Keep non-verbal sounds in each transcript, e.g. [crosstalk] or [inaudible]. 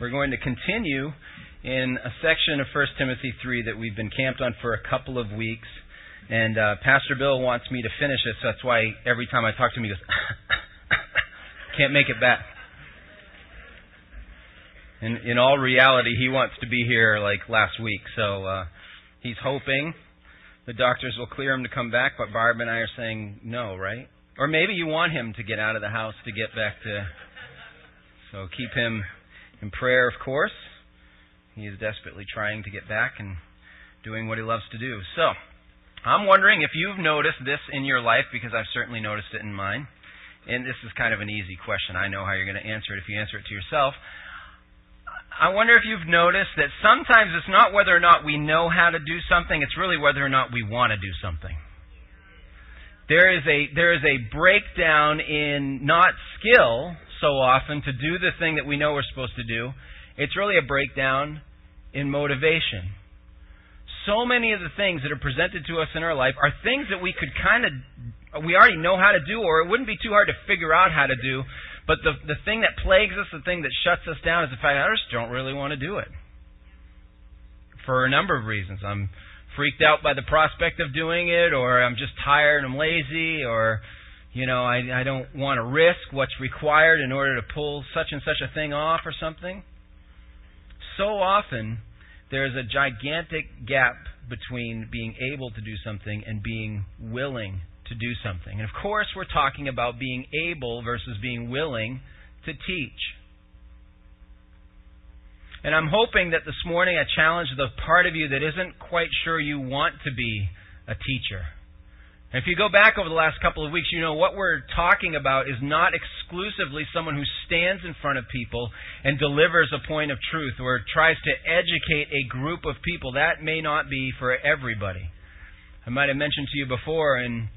We're going to continue in a section of 1 Timothy 3 that we've been camped on for a couple of weeks. And uh, Pastor Bill wants me to finish it, so that's why every time I talk to him, he goes, [laughs] can't make it back. In, in all reality, he wants to be here like last week, so uh, he's hoping the doctors will clear him to come back, but Barb and I are saying no, right? Or maybe you want him to get out of the house to get back to. So keep him in prayer, of course. He is desperately trying to get back and doing what he loves to do. So, I'm wondering if you've noticed this in your life, because I've certainly noticed it in mine. And this is kind of an easy question. I know how you're going to answer it if you answer it to yourself. I wonder if you've noticed that sometimes it's not whether or not we know how to do something, it's really whether or not we want to do something. There is a there is a breakdown in not skill so often to do the thing that we know we're supposed to do. It's really a breakdown in motivation. So many of the things that are presented to us in our life are things that we could kind of, we already know how to do, or it wouldn't be too hard to figure out how to do. But the, the thing that plagues us, the thing that shuts us down is the fact I just don't really want to do it. For a number of reasons. I'm freaked out by the prospect of doing it, or I'm just tired and I'm lazy, or you know, I, I don't want to risk what's required in order to pull such and such a thing off or something. So often, there's a gigantic gap between being able to do something and being willing to do something. And of course, we're talking about being able versus being willing to teach. And I'm hoping that this morning I challenge the part of you that isn't quite sure you want to be a teacher. If you go back over the last couple of weeks, you know what we're talking about is not exclusively someone who stands in front of people and delivers a point of truth or tries to educate a group of people. That may not be for everybody. I might have mentioned to you before in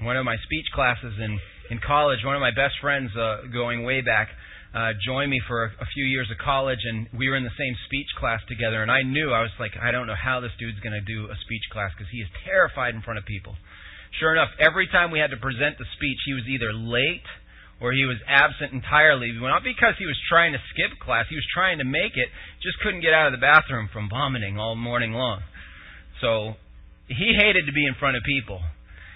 one of my speech classes in, in college, one of my best friends uh, going way back uh, joined me for a, a few years of college, and we were in the same speech class together. And I knew, I was like, I don't know how this dude's going to do a speech class because he is terrified in front of people. Sure enough, every time we had to present the speech, he was either late or he was absent entirely. Not because he was trying to skip class, he was trying to make it, just couldn't get out of the bathroom from vomiting all morning long. So he hated to be in front of people.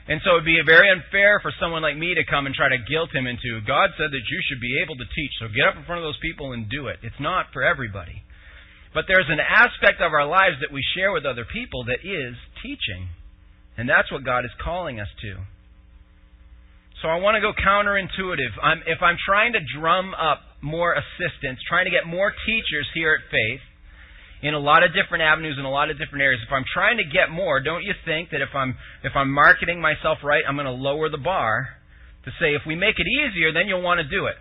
And so it would be very unfair for someone like me to come and try to guilt him into, God said that you should be able to teach, so get up in front of those people and do it. It's not for everybody. But there's an aspect of our lives that we share with other people that is teaching. And that's what God is calling us to. So I want to go counterintuitive. I'm, if I'm trying to drum up more assistance, trying to get more teachers here at Faith in a lot of different avenues in a lot of different areas, if I'm trying to get more, don't you think that if I'm if I'm marketing myself right, I'm going to lower the bar to say if we make it easier, then you'll want to do it.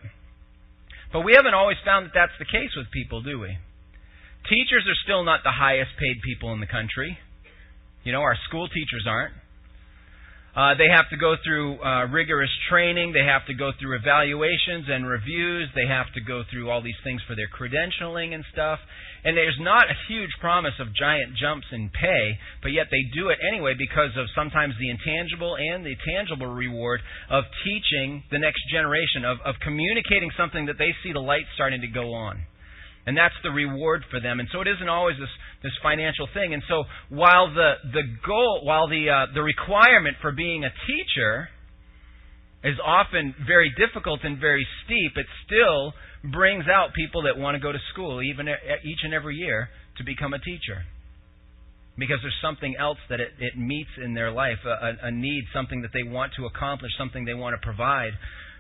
But we haven't always found that that's the case with people, do we? Teachers are still not the highest paid people in the country. You know, our school teachers aren't. Uh, they have to go through uh, rigorous training. They have to go through evaluations and reviews. They have to go through all these things for their credentialing and stuff. And there's not a huge promise of giant jumps in pay, but yet they do it anyway because of sometimes the intangible and the tangible reward of teaching the next generation, of, of communicating something that they see the light starting to go on. And that's the reward for them. And so it isn't always this, this financial thing. And so while the, the goal, while the, uh, the requirement for being a teacher is often very difficult and very steep, it still brings out people that want to go to school even each and every year to become a teacher. Because there's something else that it, it meets in their life, a, a need, something that they want to accomplish, something they want to provide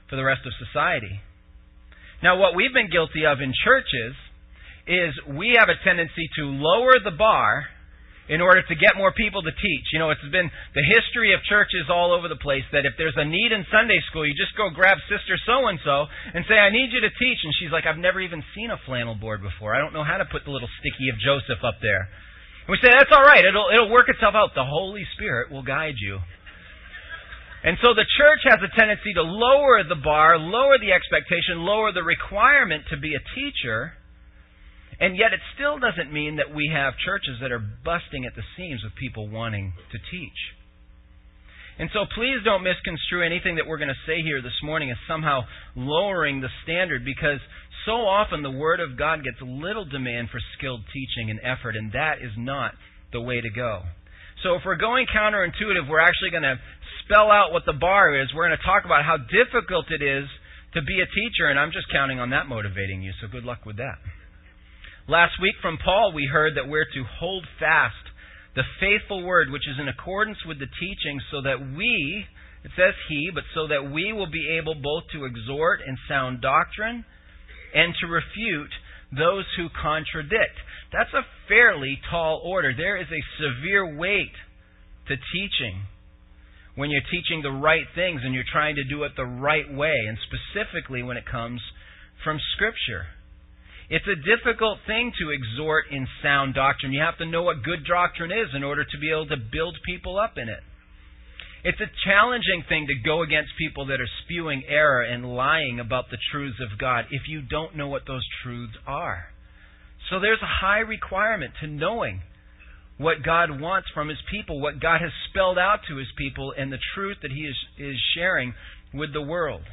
for the rest of society. Now, what we've been guilty of in churches is we have a tendency to lower the bar in order to get more people to teach. You know, it's been the history of churches all over the place that if there's a need in Sunday school, you just go grab sister so and so and say, I need you to teach. And she's like, I've never even seen a flannel board before. I don't know how to put the little sticky of Joseph up there. And we say, that's all right. It'll, it'll work itself out. The Holy Spirit will guide you. And so the church has a tendency to lower the bar, lower the expectation, lower the requirement to be a teacher and yet it still doesn't mean that we have churches that are busting at the seams with people wanting to teach. And so please don't misconstrue anything that we're going to say here this morning as somehow lowering the standard because so often the Word of God gets little demand for skilled teaching and effort, and that is not the way to go. So if we're going counterintuitive, we're actually going to spell out what the bar is. We're going to talk about how difficult it is to be a teacher, and I'm just counting on that motivating you, so good luck with that. Last week from Paul, we heard that we're to hold fast the faithful word which is in accordance with the teaching, so that we, it says he, but so that we will be able both to exhort in sound doctrine and to refute those who contradict. That's a fairly tall order. There is a severe weight to teaching when you're teaching the right things and you're trying to do it the right way, and specifically when it comes from Scripture. It's a difficult thing to exhort in sound doctrine. You have to know what good doctrine is in order to be able to build people up in it. It's a challenging thing to go against people that are spewing error and lying about the truths of God if you don't know what those truths are. So there's a high requirement to knowing what God wants from His people, what God has spelled out to His people, and the truth that He is, is sharing with the world.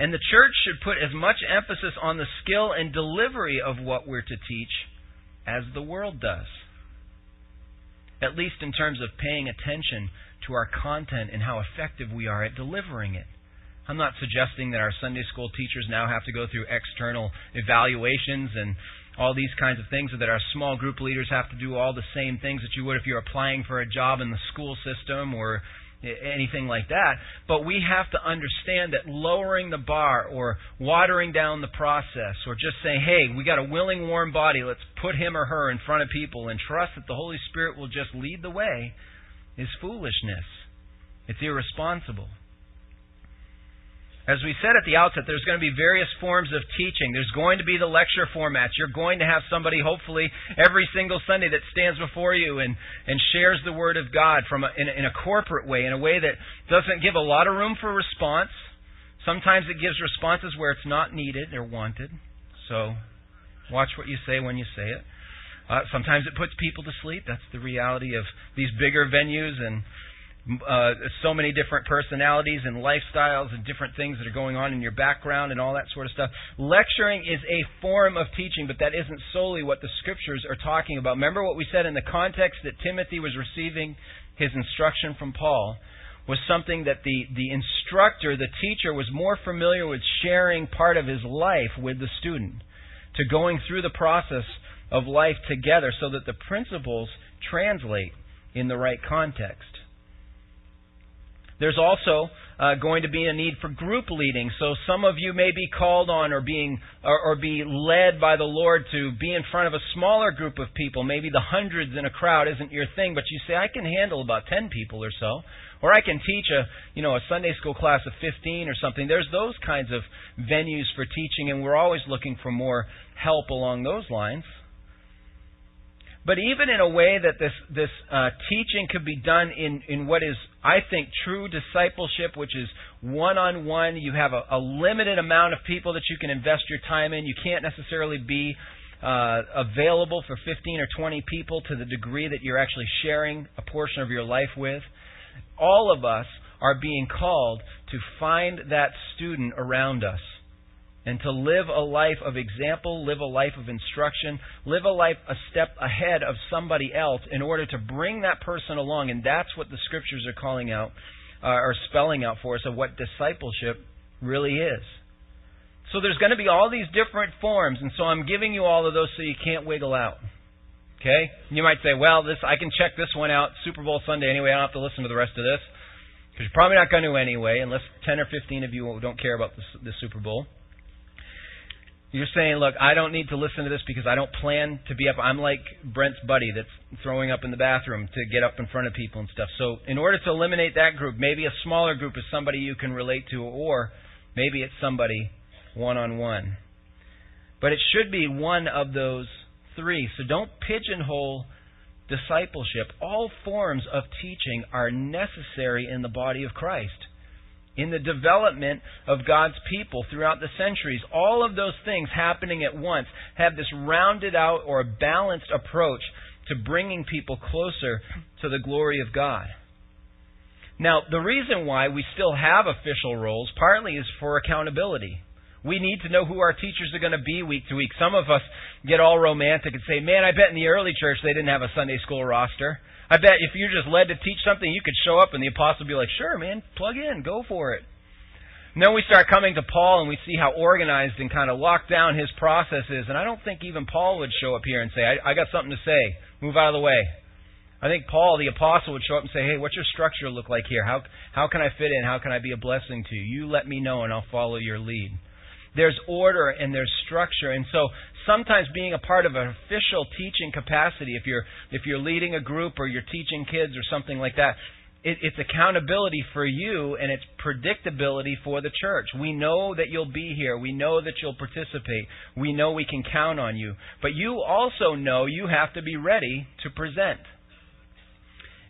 And the church should put as much emphasis on the skill and delivery of what we're to teach as the world does. At least in terms of paying attention to our content and how effective we are at delivering it. I'm not suggesting that our Sunday school teachers now have to go through external evaluations and all these kinds of things, or that our small group leaders have to do all the same things that you would if you're applying for a job in the school system or anything like that. But we have to understand that lowering the bar or watering down the process or just saying, hey, we got a willing, warm body, let's put him or her in front of people and trust that the Holy Spirit will just lead the way is foolishness. It's irresponsible. As we said at the outset, there's going to be various forms of teaching. There's going to be the lecture formats. You're going to have somebody, hopefully, every single Sunday that stands before you and, and shares the Word of God from a, in, a, in a corporate way, in a way that doesn't give a lot of room for response. Sometimes it gives responses where it's not needed or wanted. So watch what you say when you say it. Uh, sometimes it puts people to sleep. That's the reality of these bigger venues and uh, so many different personalities and lifestyles and different things that are going on in your background and all that sort of stuff. Lecturing is a form of teaching, but that isn't solely what the scriptures are talking about. Remember what we said in the context that Timothy was receiving his instruction from Paul was something that the, the instructor, the teacher, was more familiar with sharing part of his life with the student, to going through the process of life together so that the principles translate in the right context. There's also uh, going to be a need for group leading. So some of you may be called on or being or, or be led by the Lord to be in front of a smaller group of people. Maybe the hundreds in a crowd isn't your thing, but you say I can handle about 10 people or so. Or I can teach a, you know, a Sunday school class of 15 or something. There's those kinds of venues for teaching and we're always looking for more help along those lines. But even in a way that this this uh, teaching could be done in in what is I think true discipleship, which is one on one. You have a, a, limited amount of people that you can invest your time in. You can't necessarily be uh, available for 15 or 20 people to the degree that you're actually sharing a portion of your life with. All of us are being called to find that student around us and to live a life of example, live a life of instruction, live a life a step ahead of somebody else in order to bring that person along. And that's what the scriptures are calling out, uh, or spelling out for us of what discipleship really is. So there's going to be all these different forms, and so I'm giving you all of those so you can't wiggle out. Okay? You might say, well, this I can check this one out Super Bowl Sunday anyway. I don't have to listen to the rest of this because you're probably not going to anyway, unless 10 or 15 of you don't care about the, the Super Bowl. You're saying, look, I don't need to listen to this because I don't plan to be up. I'm like Brent's buddy that's throwing up in the bathroom to get up in front of people and stuff. So, in order to eliminate that group, maybe a smaller group is somebody you can relate to, or maybe it's somebody one on one. But it should be one of those three. So don't pigeonhole discipleship. All forms of teaching are necessary in the body of Christ in the development of God's people throughout the centuries. All of those things happening at once have this rounded out or balanced approach to bringing people closer to the glory of God. Now, the reason why we still have official roles partly is for accountability. We need to know who our teachers are going to be week to week. Some of us get all romantic and say, man, I bet in the early church they didn't have a Sunday school roster. I bet if you're just led to teach something, you could show up and the apostle would be like, sure, man, plug in, go for it. And then we start coming to Paul and we see how organized and kind of locked down his process is. And I don't think even Paul would show up here and say, I, I got something to say. Move out of the way. I think Paul, the apostle, would show up and say, Hey, what's your structure look like here? How, how can I fit in? How can I be a blessing to you? You let me know and I'll follow your lead. There's order and there's structure. And so sometimes being a part of an official teaching capacity, if you're, if you're leading a group or you're teaching kids or something like that, it, it's accountability for you and it's predictability for the church. We know that you'll be here. We know that you'll participate. We know we can count on you. But you also know you have to be ready to present.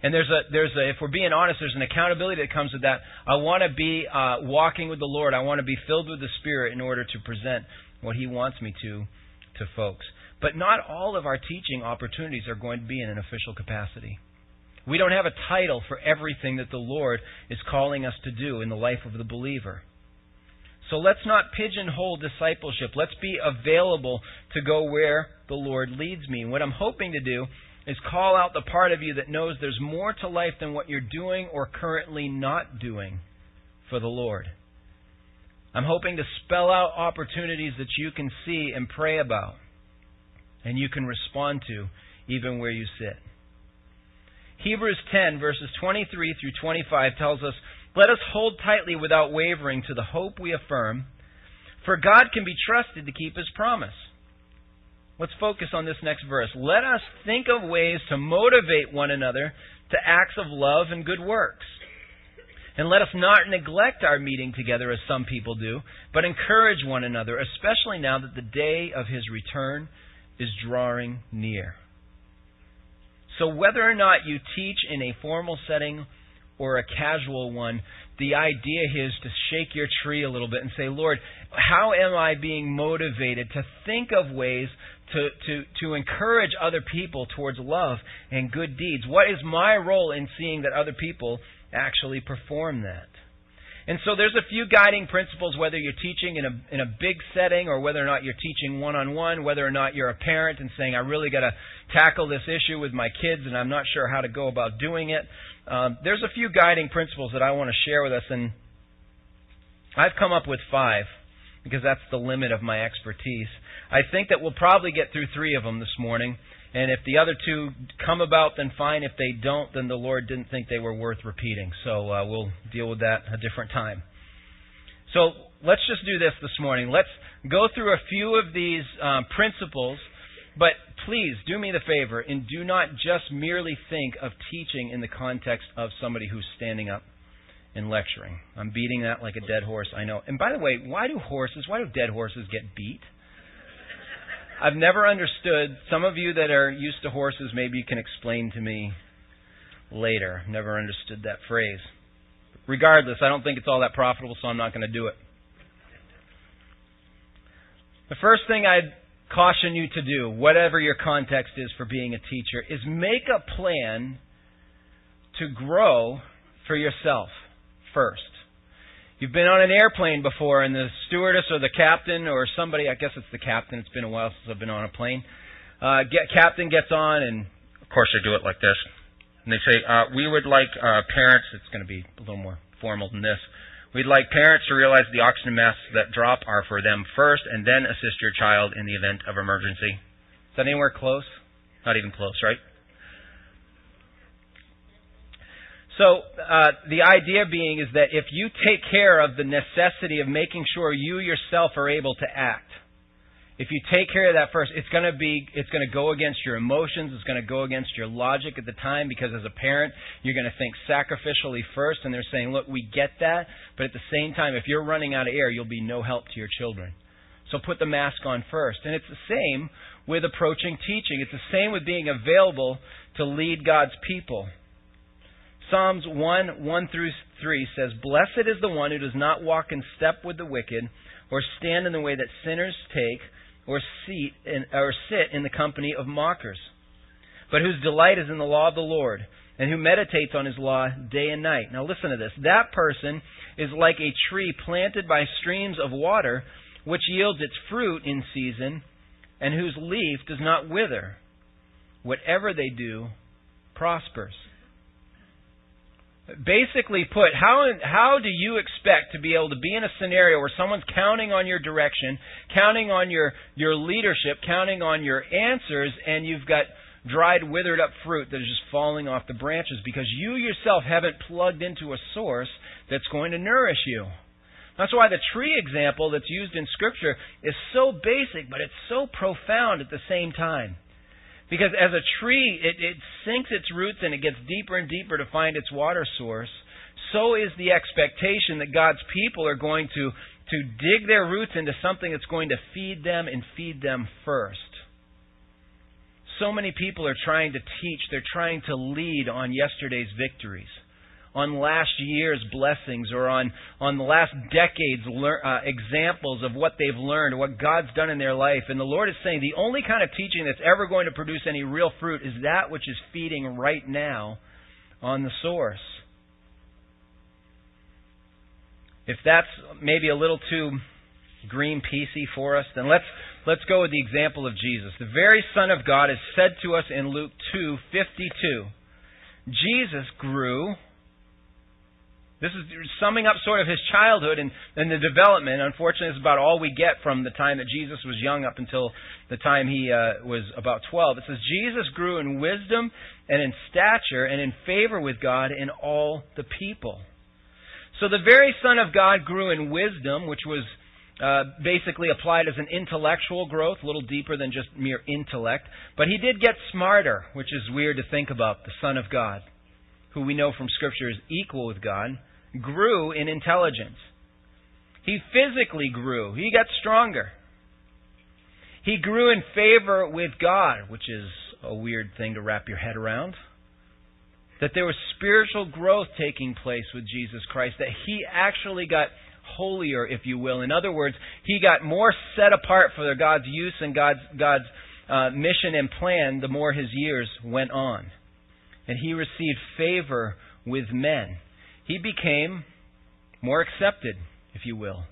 And there's a there's a if we're being honest, there's an accountability that comes with that. I want to be uh, walking with the Lord. I want to be filled with the Spirit in order to present what He wants me to to folks. But not all of our teaching opportunities are going to be in an official capacity. We don't have a title for everything that the Lord is calling us to do in the life of the believer. So let's not pigeonhole discipleship. Let's be available to go where the Lord leads me. what I'm hoping to do is call out the part of you that knows there's more to life than what you're doing or currently not doing for the Lord. I'm hoping to spell out opportunities that you can see and pray about and you can respond to even where you sit. Hebrews 10, verses 23 through 25 tells us, Let us hold tightly without wavering to the hope we affirm, for God can be trusted to keep his promise. Let's focus on this next verse. Let us think of ways to motivate one another to acts of love and good works. And let us not neglect our meeting together as some people do, but encourage one another, especially now that the day of his return is drawing near. So, whether or not you teach in a formal setting or a casual one, the idea is to shake your tree a little bit and say, Lord, how am I being motivated to think of ways to, to, to encourage other people towards love and good deeds? What is my role in seeing that other people actually perform that? And so there's a few guiding principles whether you're teaching in a in a big setting or whether or not you're teaching one on one, whether or not you're a parent and saying I really got to tackle this issue with my kids and I'm not sure how to go about doing it. Um, there's a few guiding principles that I want to share with us, and I've come up with five because that's the limit of my expertise. I think that we'll probably get through three of them this morning. And if the other two come about, then fine. If they don't, then the Lord didn't think they were worth repeating. So uh, we'll deal with that a different time. So let's just do this this morning. Let's go through a few of these um, principles, but please do me the favor and do not just merely think of teaching in the context of somebody who's standing up and lecturing. I'm beating that like a dead horse, I know. And by the way, why do horses, why do dead horses get beat? I've never understood. Some of you that are used to horses, maybe you can explain to me later. Never understood that phrase. Regardless, I don't think it's all that profitable, so I'm not going to do it. The first thing I'd caution you to do, whatever your context is for being a teacher, is make a plan to grow for yourself first. You've been on an airplane before, and the stewardess or the captain or somebody, I guess it's the captain, it's been a while since I've been on a plane, uh, get, captain gets on, and of course they do it like this. And they say, uh, we would like uh, parents, it's going to be a little more formal than this, we'd like parents to realize the oxygen masks that drop are for them first, and then assist your child in the event of emergency. Is that anywhere close? Not even close, right? So uh, the idea being is that if you take care of the necessity of making sure you yourself are able to act, if you take care of that first, it's going to be it's going to go against your emotions, it's going to go against your logic at the time because as a parent, you're going to think sacrificially first and they're saying, "Look, we get that, but at the same time, if you're running out of air, you'll be no help to your children." So put the mask on first. And it's the same with approaching teaching. It's the same with being available to lead God's people. Psalms 1 1 through 3 says, Blessed is the one who does not walk in step with the wicked, or stand in the way that sinners take, or, seat in, or sit in the company of mockers, but whose delight is in the law of the Lord, and who meditates on his law day and night. Now listen to this. That person is like a tree planted by streams of water, which yields its fruit in season, and whose leaf does not wither. Whatever they do prospers. Basically put, how, how do you expect to be able to be in a scenario where someone's counting on your direction, counting on your, your leadership, counting on your answers, and you've got dried, withered up fruit that is just falling off the branches because you yourself haven't plugged into a source that's going to nourish you? That's why the tree example that's used in Scripture is so basic, but it's so profound at the same time. Because as a tree, it, it sinks its roots and it gets deeper and deeper to find its water source. So is the expectation that God's people are going to, to dig their roots into something that's going to feed them and feed them first. So many people are trying to teach, they're trying to lead on yesterday's victories on last year's blessings or on, on the last decade's lear, uh, examples of what they've learned, what God's done in their life. And the Lord is saying the only kind of teaching that's ever going to produce any real fruit is that which is feeding right now on the source. If that's maybe a little too green peasy for us, then let's let's go with the example of Jesus. The very Son of God is said to us in Luke 2:52. Jesus grew this is summing up sort of his childhood and, and the development. Unfortunately, it's about all we get from the time that Jesus was young up until the time he uh, was about 12. It says, Jesus grew in wisdom and in stature and in favor with God and all the people. So the very Son of God grew in wisdom, which was uh, basically applied as an intellectual growth, a little deeper than just mere intellect. But he did get smarter, which is weird to think about, the Son of God, who we know from Scripture is equal with God grew in intelligence. He physically grew. He got stronger. He grew in favor with God, which is a weird thing to wrap your head around. That there was spiritual growth taking place with Jesus Christ, that he actually got holier, if you will. In other words, he got more set apart for God's use and God's, God's uh, mission and plan the more his years went on. And he received favor with men he became more accepted, if you will,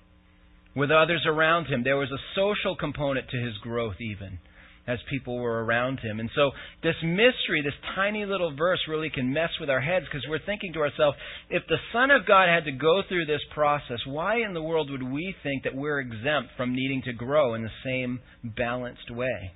with others around him. There was a social component to his growth, even as people were around him. And so, this mystery, this tiny little verse, really can mess with our heads because we're thinking to ourselves, if the Son of God had to go through this process, why in the world would we think that we're exempt from needing to grow in the same balanced way?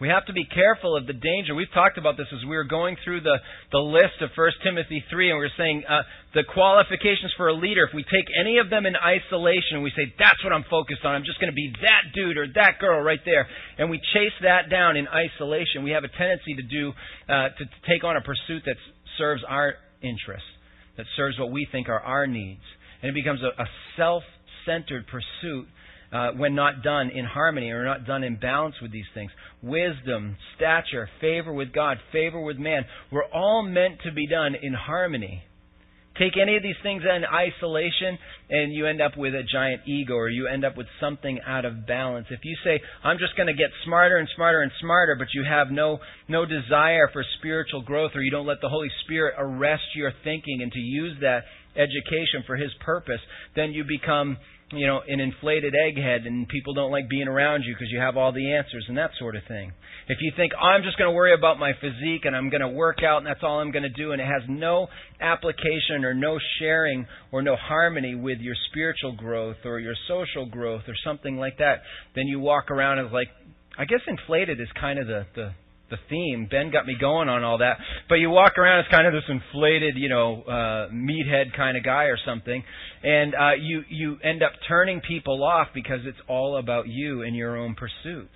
We have to be careful of the danger. We've talked about this as we were going through the, the list of 1 Timothy 3, and we are saying uh, the qualifications for a leader, if we take any of them in isolation we say, that's what I'm focused on, I'm just going to be that dude or that girl right there, and we chase that down in isolation, we have a tendency to do, uh, to, to take on a pursuit that serves our interests, that serves what we think are our needs. And it becomes a, a self centered pursuit uh, when not done in harmony or not done in balance with these things. Wisdom, stature, favor with God, favor with man, were all meant to be done in harmony. Take any of these things in isolation, and you end up with a giant ego, or you end up with something out of balance. If you say, "I'm just going to get smarter and smarter and smarter," but you have no no desire for spiritual growth, or you don't let the Holy Spirit arrest your thinking and to use that education for His purpose, then you become you know, an inflated egghead and people don't like being around you because you have all the answers and that sort of thing. If you think, I'm just going to worry about my physique and I'm going to work out and that's all I'm going to do and it has no application or no sharing or no harmony with your spiritual growth or your social growth or something like that, then you walk around as like, I guess inflated is kind of the, the, the theme. Ben got me going on all that. But you walk around as kind of this inflated, you know, uh, meathead kind of guy or something, and uh, you you end up turning people off because it's all about you and your own pursuits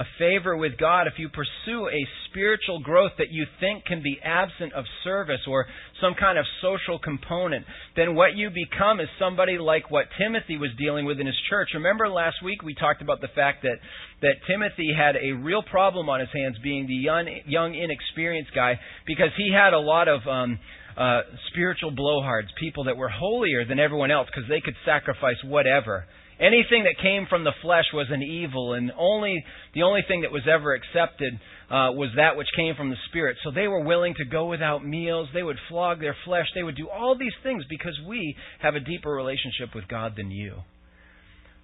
a favor with God, if you pursue a spiritual growth that you think can be absent of service or some kind of social component, then what you become is somebody like what Timothy was dealing with in his church. Remember last week we talked about the fact that, that Timothy had a real problem on his hands being the young, young inexperienced guy because he had a lot of um, uh, spiritual blowhards, people that were holier than everyone else because they could sacrifice whatever anything that came from the flesh was an evil, and only the only thing that was ever accepted uh, was that which came from the Spirit. So they were willing to go without meals. They would flog their flesh. They would do all these things because we have a deeper relationship with God than you.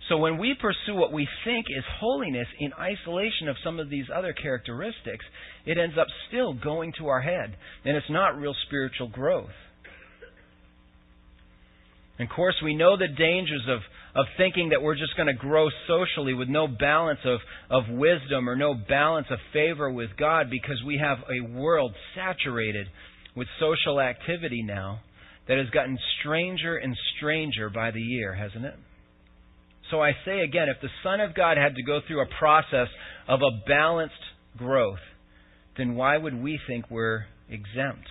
So when we pursue what we think is holiness in isolation of some of these other characteristics, it ends up still going to our head, and it's not real spiritual growth. And of course, we know the dangers of, of thinking that we're just going to grow socially with no balance of, of wisdom or no balance of favor with God because we have a world saturated with social activity now that has gotten stranger and stranger by the year, hasn't it? So I say again, if the Son of God had to go through a process of a balanced growth, then why would we think we're exempt?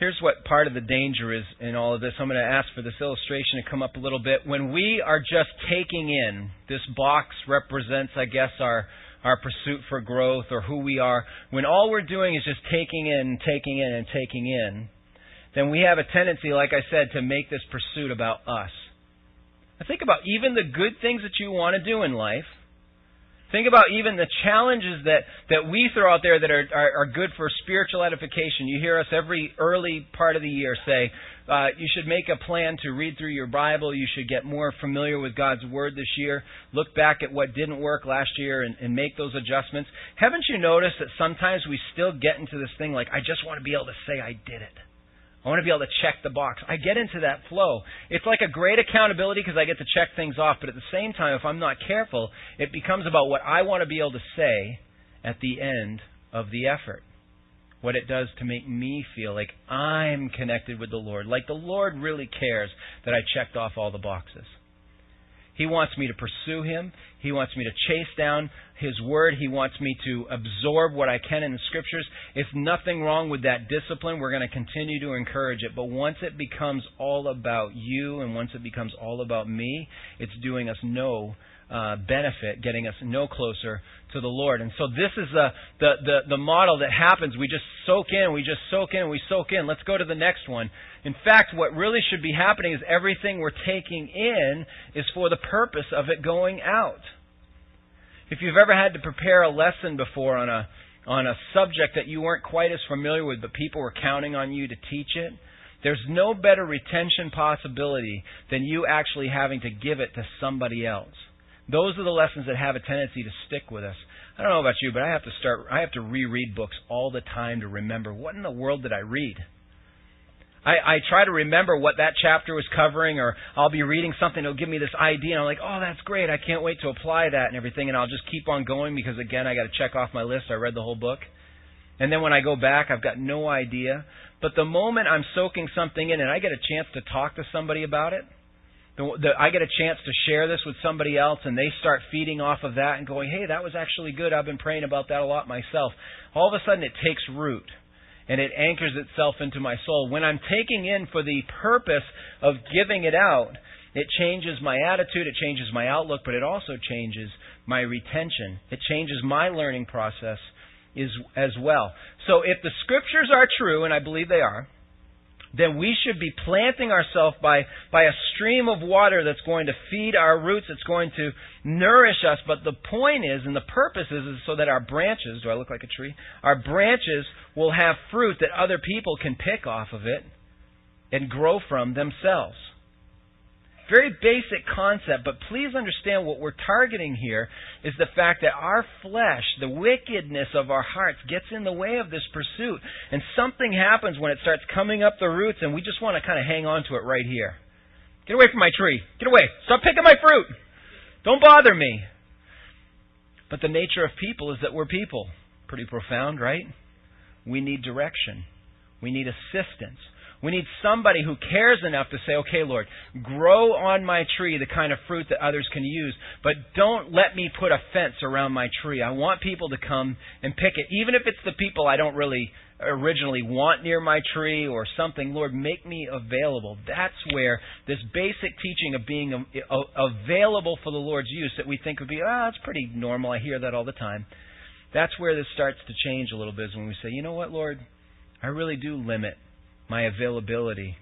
Here's what part of the danger is in all of this. I'm going to ask for this illustration to come up a little bit. When we are just taking in, this box represents, I guess, our our pursuit for growth or who we are. When all we're doing is just taking in, taking in, and taking in, then we have a tendency, like I said, to make this pursuit about us. Now think about even the good things that you want to do in life Think about even the challenges that, that we throw out there that are, are, are good for spiritual edification. You hear us every early part of the year say, uh, you should make a plan to read through your Bible. You should get more familiar with God's Word this year. Look back at what didn't work last year and, and make those adjustments. Haven't you noticed that sometimes we still get into this thing like, I just want to be able to say I did it? I want to be able to check the box. I get into that flow. It's like a great accountability because I get to check things off, but at the same time, if I'm not careful, it becomes about what I want to be able to say at the end of the effort. What it does to make me feel like I'm connected with the Lord, like the Lord really cares that I checked off all the boxes. He wants me to pursue Him. He wants me to chase down His Word. He wants me to absorb what I can in the Scriptures. It's nothing wrong with that discipline. We're going to continue to encourage it. But once it becomes all about you and once it becomes all about me, it's doing us no uh, benefit, getting us no closer to the Lord. And so this is the, the, the, the model that happens. We just soak in, we just soak in, we soak in. Let's go to the next one. In fact, what really should be happening is everything we're taking in is for the purpose of it going out. If you've ever had to prepare a lesson before on a on a subject that you weren't quite as familiar with, but people were counting on you to teach it, there's no better retention possibility than you actually having to give it to somebody else. Those are the lessons that have a tendency to stick with us. I don't know about you, but I have to start I have to reread books all the time to remember what in the world did I read? I, I try to remember what that chapter was covering, or I'll be reading something that'll give me this idea, and I'm like, oh, that's great. I can't wait to apply that and everything, and I'll just keep on going because, again, I got to check off my list. I read the whole book. And then when I go back, I've got no idea. But the moment I'm soaking something in and I get a chance to talk to somebody about it, the, the, I get a chance to share this with somebody else, and they start feeding off of that and going, hey, that was actually good. I've been praying about that a lot myself. All of a sudden, it takes root and it anchors itself into my soul. When I'm taking in for the purpose of giving it out, it changes my attitude, it changes my outlook, but it also changes my retention. It changes my learning process as well. So if the scriptures are true, and I believe they are, then we should be planting ourselves by, by a stream of water that's going to feed our roots, it's going to nourish us. But the point is, and the purpose is, is so that our branches, do I look like a tree? Our branches will have fruit that other people can pick off of it and grow from themselves. Very basic concept, but please understand what we're targeting here is the fact that our flesh, the wickedness of our hearts, gets in the way of this pursuit. And something happens when it starts coming up the roots, and we just want to kind of hang on to it right here. Get away from my tree. Get away. Stop picking my fruit. Don't bother me. But the nature of people is that we're people. Pretty profound, right? We need direction. We need assistance. We need somebody who cares enough to say, okay, Lord, grow on my tree the kind of fruit that others can use, but don't let me put a fence around my tree. I want people to come and pick it, even if it's the people I don't really originally want near my tree or something. Lord, make me available. That's where this basic teaching of being available for the Lord's use that we think would be, ah, that's pretty normal. I hear that all the time. That's where this starts to change a little bit is when we say, you know what, Lord, I really do limit my availability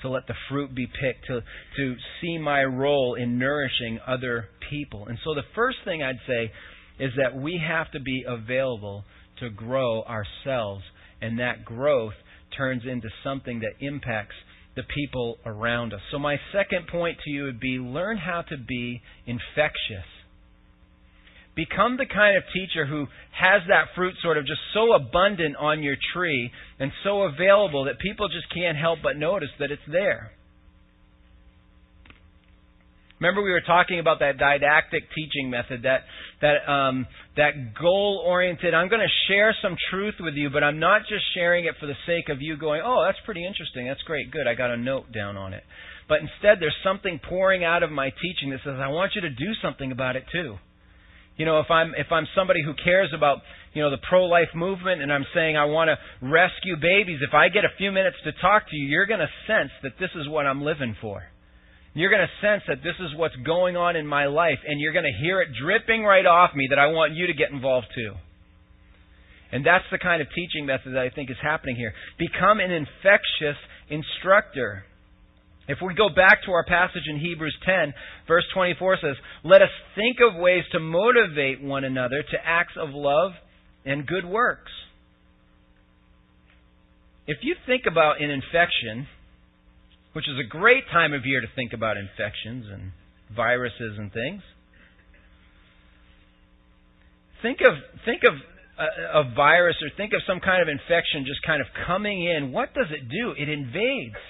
to let the fruit be picked, to, to see my role in nourishing other people. And so the first thing I'd say is that we have to be available to grow ourselves, and that growth turns into something that impacts the people around us. So, my second point to you would be learn how to be infectious. Become the kind of teacher who has that fruit sort of just so abundant on your tree and so available that people just can't help but notice that it's there. Remember, we were talking about that didactic teaching method, that that um, that goal-oriented. I'm going to share some truth with you, but I'm not just sharing it for the sake of you going, "Oh, that's pretty interesting. That's great. Good. I got a note down on it." But instead, there's something pouring out of my teaching that says, "I want you to do something about it too." You know, if I'm if I'm somebody who cares about you know the pro-life movement, and I'm saying I want to rescue babies, if I get a few minutes to talk to you, you're going to sense that this is what I'm living for. You're going to sense that this is what's going on in my life, and you're going to hear it dripping right off me that I want you to get involved too. And that's the kind of teaching method that I think is happening here. Become an infectious instructor. If we go back to our passage in Hebrews 10, verse 24 says, Let us think of ways to motivate one another to acts of love and good works. If you think about an infection, which is a great time of year to think about infections and viruses and things. Think of think of a, a virus or think of some kind of infection just kind of coming in. What does it do? It invades.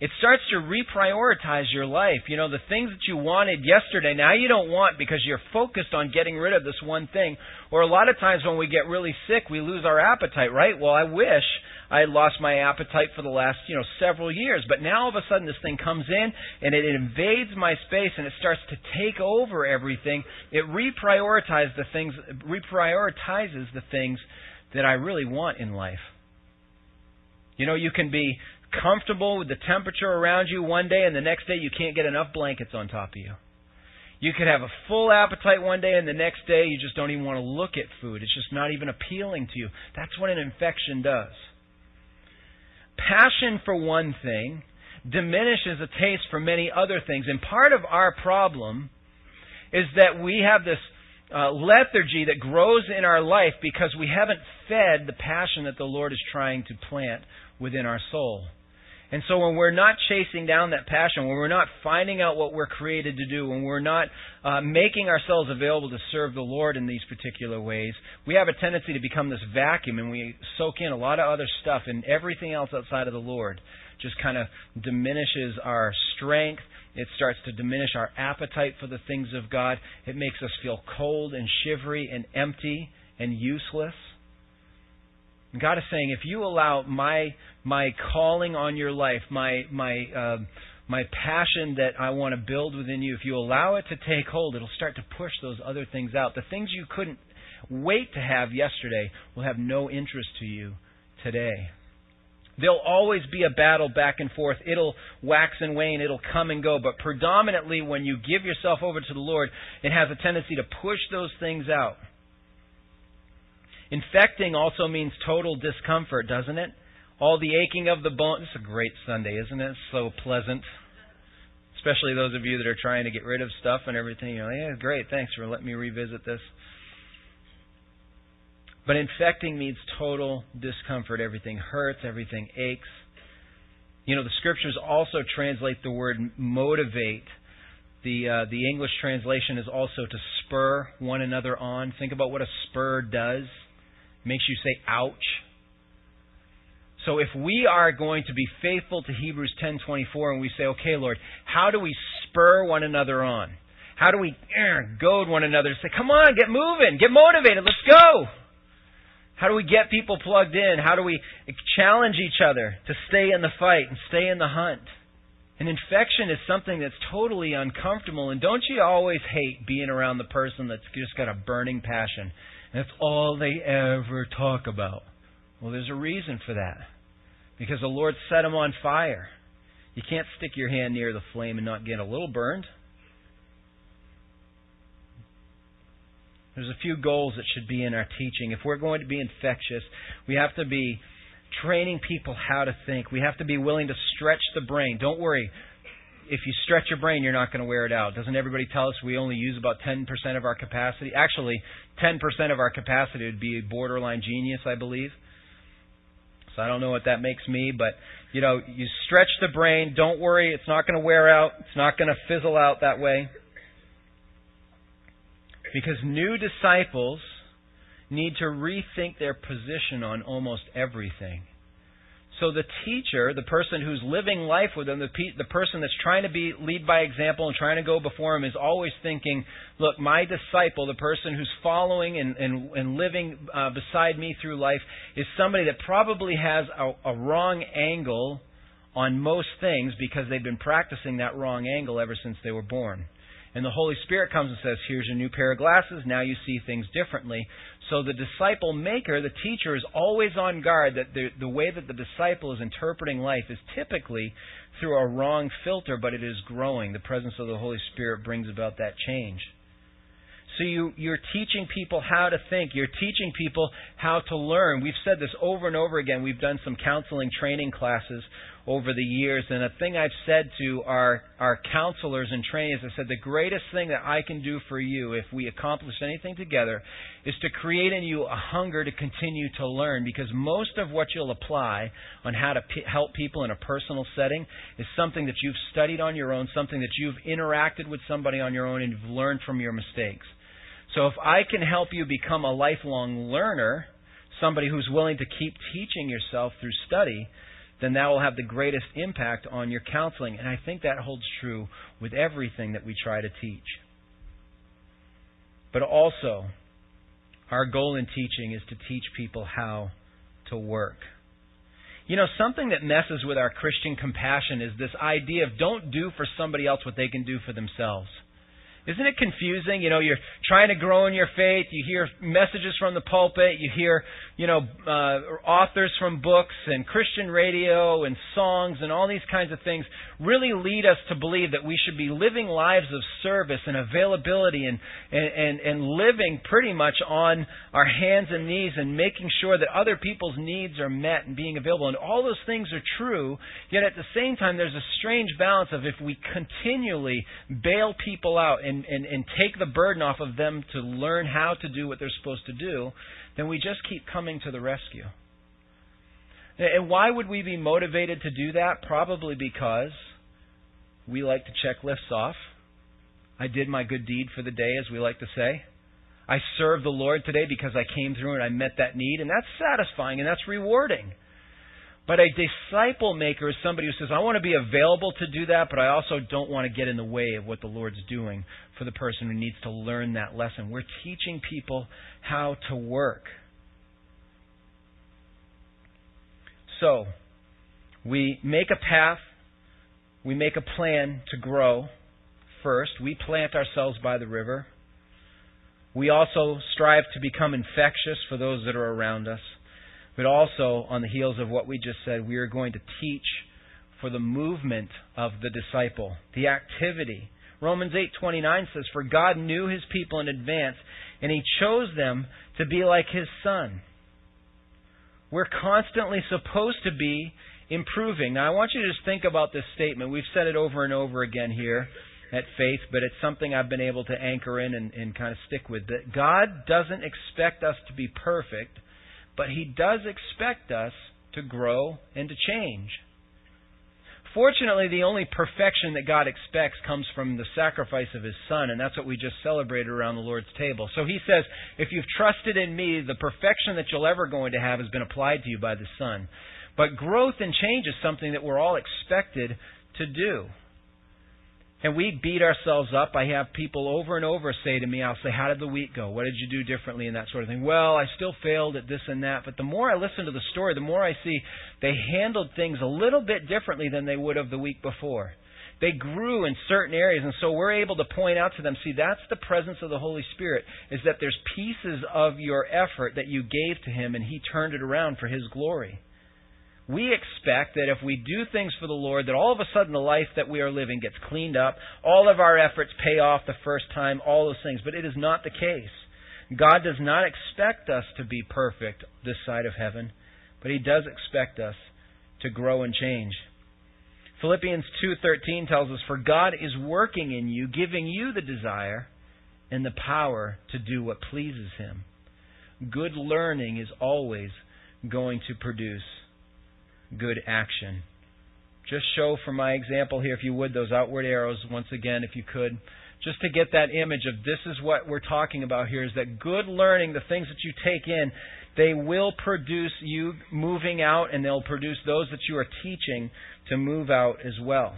It starts to reprioritize your life. You know, the things that you wanted yesterday, now you don't want because you're focused on getting rid of this one thing. Or a lot of times when we get really sick, we lose our appetite, right? Well, I wish I had lost my appetite for the last, you know, several years. But now all of a sudden this thing comes in and it invades my space and it starts to take over everything. It reprioritizes the things reprioritizes the things that I really want in life. You know, you can be comfortable with the temperature around you one day and the next day you can't get enough blankets on top of you. You could have a full appetite one day and the next day you just don't even want to look at food. It's just not even appealing to you. That's what an infection does. Passion for one thing diminishes a taste for many other things. And part of our problem is that we have this uh, lethargy that grows in our life because we haven't fed the passion that the Lord is trying to plant within our soul. And so when we're not chasing down that passion, when we're not finding out what we're created to do, when we're not uh, making ourselves available to serve the Lord in these particular ways, we have a tendency to become this vacuum and we soak in a lot of other stuff and everything else outside of the Lord just kind of diminishes our strength. It starts to diminish our appetite for the things of God. It makes us feel cold and shivery and empty and useless. God is saying, if you allow my my calling on your life, my my uh, my passion that I want to build within you, if you allow it to take hold, it'll start to push those other things out. The things you couldn't wait to have yesterday will have no interest to you today. There'll always be a battle back and forth. It'll wax and wane. It'll come and go. But predominantly, when you give yourself over to the Lord, it has a tendency to push those things out. Infecting also means total discomfort, doesn't it? All the aching of the bones. It's a great Sunday, isn't it? So pleasant. Especially those of you that are trying to get rid of stuff and everything. You're like, yeah, great, thanks for letting me revisit this. But infecting means total discomfort. Everything hurts, everything aches. You know, the scriptures also translate the word motivate. The uh, the English translation is also to spur one another on. Think about what a spur does makes you say, ouch. So if we are going to be faithful to Hebrews 10:24 and we say, "Okay, Lord, how do we spur one another on? How do we er, goad one another say, "Come on, get moving, get motivated, let's go." How do we get people plugged in? How do we challenge each other to stay in the fight and stay in the hunt? An infection is something that's totally uncomfortable, and don't you always hate being around the person that's just got a burning passion? That's all they ever talk about. Well, there's a reason for that. Because the Lord set them on fire. You can't stick your hand near the flame and not get a little burned. There's a few goals that should be in our teaching. If we're going to be infectious, we have to be training people how to think. We have to be willing to stretch the brain. Don't worry. If you stretch your brain, you're not going to wear it out. Doesn't everybody tell us we only use about 10% of our capacity? Actually, 10% of our capacity would be a borderline genius, I believe. So I don't know what that makes me, but you know, you stretch the brain. Don't worry, it's not going to wear out. It's not going to fizzle out that way. Because new disciples need to rethink their position on almost everything. So the teacher, the person who's living life with them, the, pe- the person that's trying to be lead by example and trying to go before him, is always thinking, "Look, my disciple, the person who's following and and, and living uh, beside me through life, is somebody that probably has a, a wrong angle on most things because they've been practicing that wrong angle ever since they were born." And the Holy Spirit comes and says, Here's a new pair of glasses. Now you see things differently. So the disciple maker, the teacher, is always on guard that the, the way that the disciple is interpreting life is typically through a wrong filter, but it is growing. The presence of the Holy Spirit brings about that change. So you, you're teaching people how to think. You're teaching people how to learn. We've said this over and over again. We've done some counseling training classes over the years. And a thing I've said to our, our counselors and trainees, I said, the greatest thing that I can do for you if we accomplish anything together is to create in you a hunger to continue to learn because most of what you'll apply on how to p- help people in a personal setting is something that you've studied on your own, something that you've interacted with somebody on your own and you've learned from your mistakes. So if I can help you become a lifelong learner, somebody who's willing to keep teaching yourself through study, then that will have the greatest impact on your counseling. And I think that holds true with everything that we try to teach. But also, our goal in teaching is to teach people how to work. You know, something that messes with our Christian compassion is this idea of don't do for somebody else what they can do for themselves. Isn't it confusing? You know, you're trying to grow in your faith. You hear messages from the pulpit. You hear, you know, uh, authors from books and Christian radio and songs and all these kinds of things really lead us to believe that we should be living lives of service and availability and, and, and, and living pretty much on our hands and knees and making sure that other people's needs are met and being available. And all those things are true, yet at the same time, there's a strange balance of if we continually bail people out and, and, and take the burden off of them to learn how to do what they're supposed to do, then we just keep coming to the rescue. And why would we be motivated to do that? Probably because we like to check lists off. I did my good deed for the day, as we like to say. I served the Lord today because I came through and I met that need, and that's satisfying and that's rewarding. But a disciple maker is somebody who says, I want to be available to do that, but I also don't want to get in the way of what the Lord's doing for the person who needs to learn that lesson. We're teaching people how to work. So, we make a path, we make a plan to grow first. We plant ourselves by the river. We also strive to become infectious for those that are around us. But also, on the heels of what we just said, we are going to teach for the movement of the disciple, the activity. Romans 8:29 says, "For God knew his people in advance, and he chose them to be like his son." We're constantly supposed to be improving. Now, I want you to just think about this statement. We've said it over and over again here at Faith, but it's something I've been able to anchor in and, and kind of stick with. That God doesn't expect us to be perfect, but He does expect us to grow and to change. Fortunately, the only perfection that God expects comes from the sacrifice of His Son, and that's what we just celebrated around the Lord's table. So He says, if you've trusted in me, the perfection that you'll ever going to have has been applied to you by the Son. But growth and change is something that we're all expected to do. And we beat ourselves up. I have people over and over say to me, I'll say, How did the week go? What did you do differently? And that sort of thing. Well, I still failed at this and that. But the more I listen to the story, the more I see they handled things a little bit differently than they would have the week before. They grew in certain areas, and so we're able to point out to them, see, that's the presence of the Holy Spirit, is that there's pieces of your effort that you gave to Him, and He turned it around for His glory we expect that if we do things for the Lord, that all of a sudden the life that we are living gets cleaned up, all of our efforts pay off the first time, all those things. But it is not the case. God does not expect us to be perfect this side of heaven, but He does expect us to grow and change. Philippians 2:13 tells us for God is working in you giving you the desire and the power to do what pleases him. Good learning is always going to produce good action. Just show for my example here if you would those outward arrows once again if you could just to get that image of this is what we're talking about here is that good learning the things that you take in they will produce you moving out and they'll produce those that you are teaching to move out as well.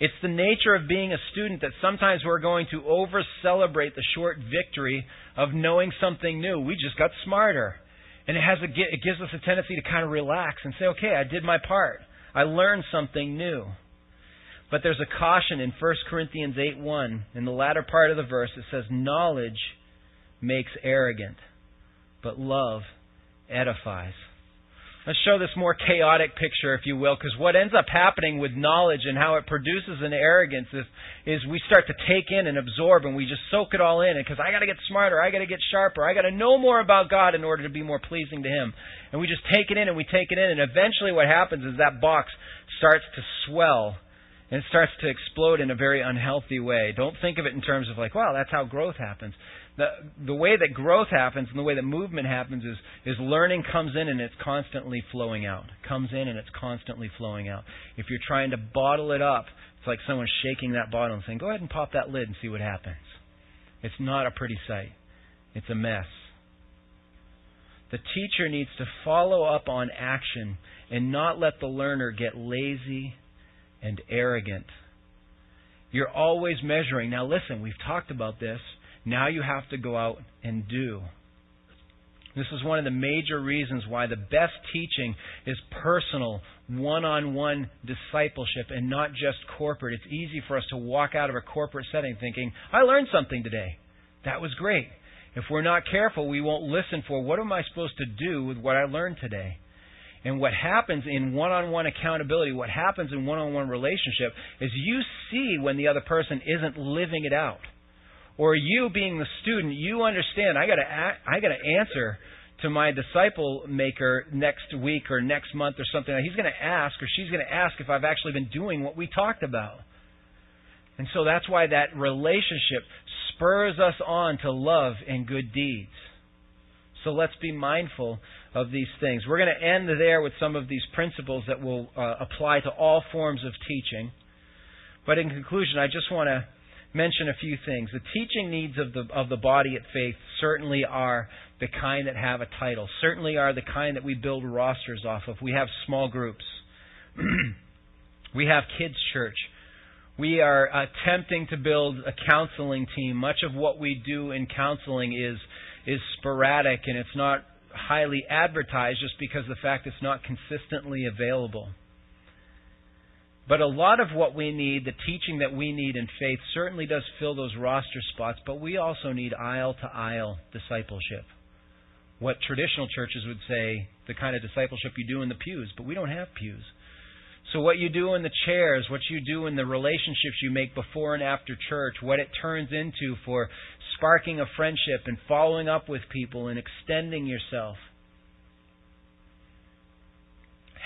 It's the nature of being a student that sometimes we're going to over celebrate the short victory of knowing something new. We just got smarter. And it has a, it gives us a tendency to kind of relax and say, okay, I did my part. I learned something new. But there's a caution in 1 Corinthians 8 1. In the latter part of the verse, it says, Knowledge makes arrogant but love edifies. Let's show this more chaotic picture, if you will, because what ends up happening with knowledge and how it produces an arrogance is, is we start to take in and absorb and we just soak it all in. Because I got to get smarter, I got to get sharper, I got to know more about God in order to be more pleasing to Him. And we just take it in and we take it in, and eventually what happens is that box starts to swell and it starts to explode in a very unhealthy way. Don't think of it in terms of like, wow, that's how growth happens the the way that growth happens and the way that movement happens is is learning comes in and it's constantly flowing out. Comes in and it's constantly flowing out. If you're trying to bottle it up, it's like someone shaking that bottle and saying, "Go ahead and pop that lid and see what happens." It's not a pretty sight. It's a mess. The teacher needs to follow up on action and not let the learner get lazy and arrogant. You're always measuring. Now listen, we've talked about this. Now you have to go out and do. This is one of the major reasons why the best teaching is personal, one on one discipleship and not just corporate. It's easy for us to walk out of a corporate setting thinking, I learned something today. That was great. If we're not careful, we won't listen for what am I supposed to do with what I learned today. And what happens in one on one accountability, what happens in one on one relationship, is you see when the other person isn't living it out or you being the student, you understand I got to I got to answer to my disciple maker next week or next month or something. He's going to ask or she's going to ask if I've actually been doing what we talked about. And so that's why that relationship spurs us on to love and good deeds. So let's be mindful of these things. We're going to end there with some of these principles that will uh, apply to all forms of teaching. But in conclusion, I just want to mention a few things. The teaching needs of the of the body at faith certainly are the kind that have a title. Certainly are the kind that we build rosters off of. We have small groups. [clears throat] we have kids church. We are attempting to build a counseling team. Much of what we do in counseling is is sporadic and it's not highly advertised just because the fact it's not consistently available. But a lot of what we need, the teaching that we need in faith, certainly does fill those roster spots, but we also need aisle to aisle discipleship. What traditional churches would say, the kind of discipleship you do in the pews, but we don't have pews. So, what you do in the chairs, what you do in the relationships you make before and after church, what it turns into for sparking a friendship and following up with people and extending yourself.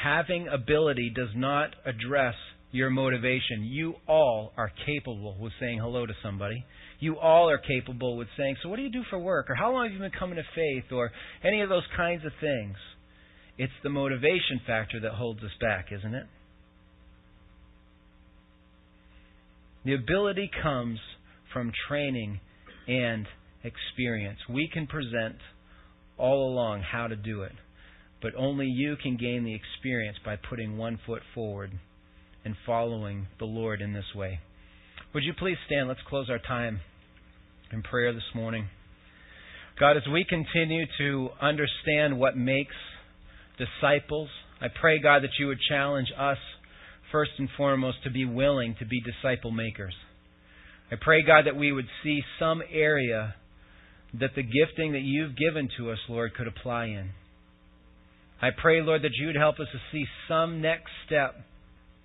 Having ability does not address your motivation. You all are capable with saying hello to somebody. You all are capable with saying, So, what do you do for work? Or how long have you been coming to faith? Or any of those kinds of things. It's the motivation factor that holds us back, isn't it? The ability comes from training and experience. We can present all along how to do it, but only you can gain the experience by putting one foot forward and following the Lord in this way. Would you please stand? Let's close our time in prayer this morning. God, as we continue to understand what makes disciples, I pray, God, that you would challenge us first and foremost to be willing to be disciple makers. I pray, God, that we would see some area that the gifting that you've given to us, Lord, could apply in. I pray, Lord, that you would help us to see some next step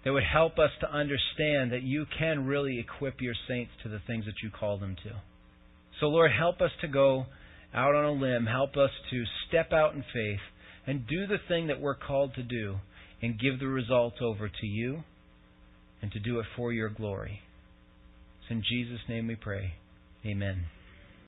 that would help us to understand that you can really equip your saints to the things that you call them to. So, Lord, help us to go out on a limb. Help us to step out in faith. and do the thing that we're called to do and give the results over to you and to do it for your glory. It's in Jesus' name we pray. Amen.